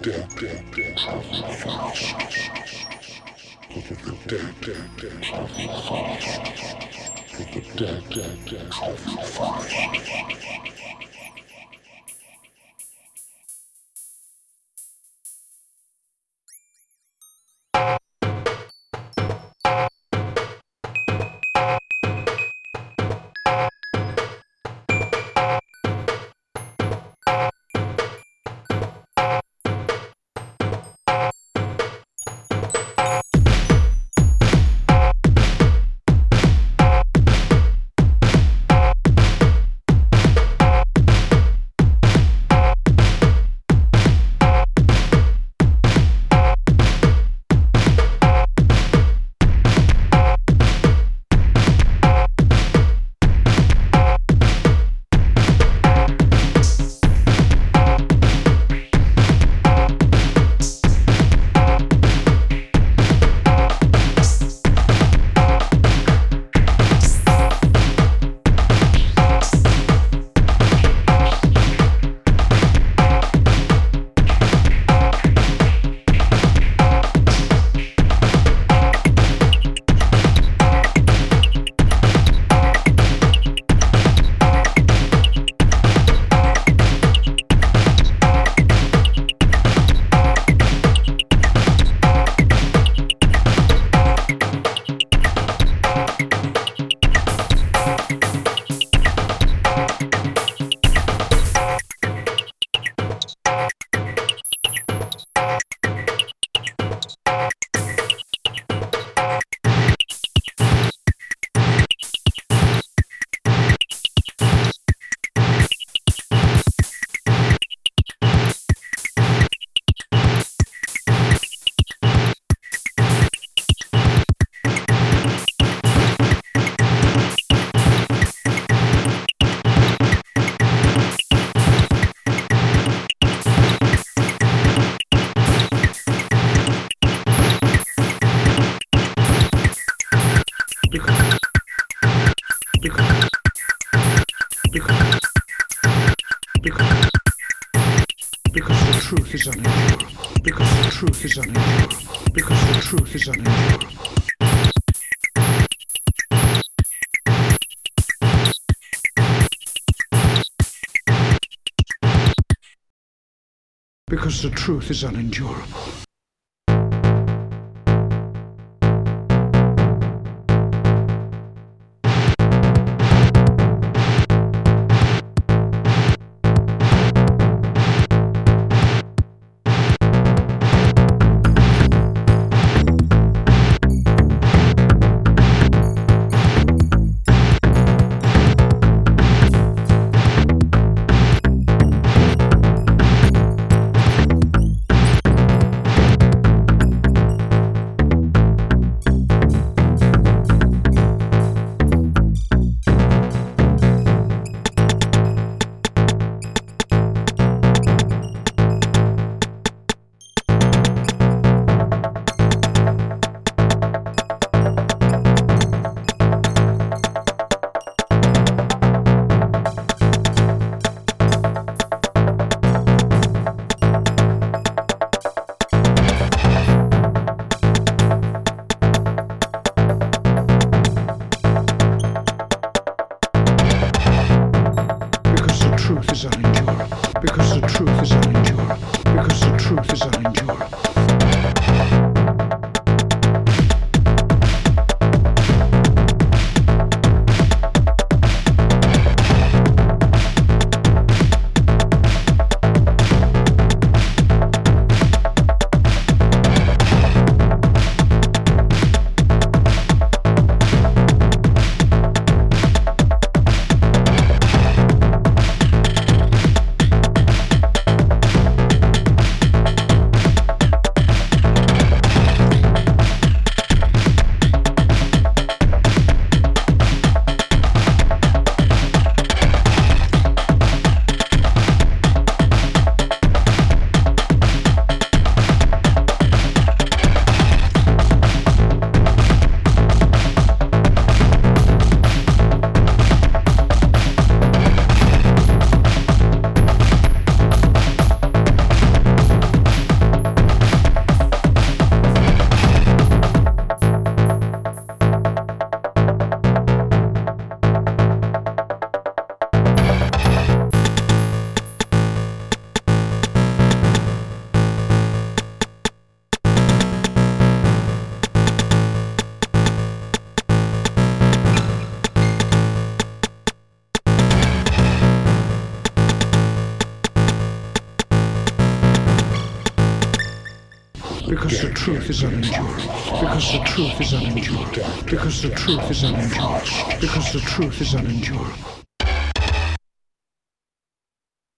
dead, dead, dead, travel fast. Because because the truth is unendurable. Because the truth is unendurable. Because the truth is unendurable. Because the truth is unendurable. Because the truth is unendurable. Because the truth is unendurable. Because the truth is unendurable. Because the truth is unendurable.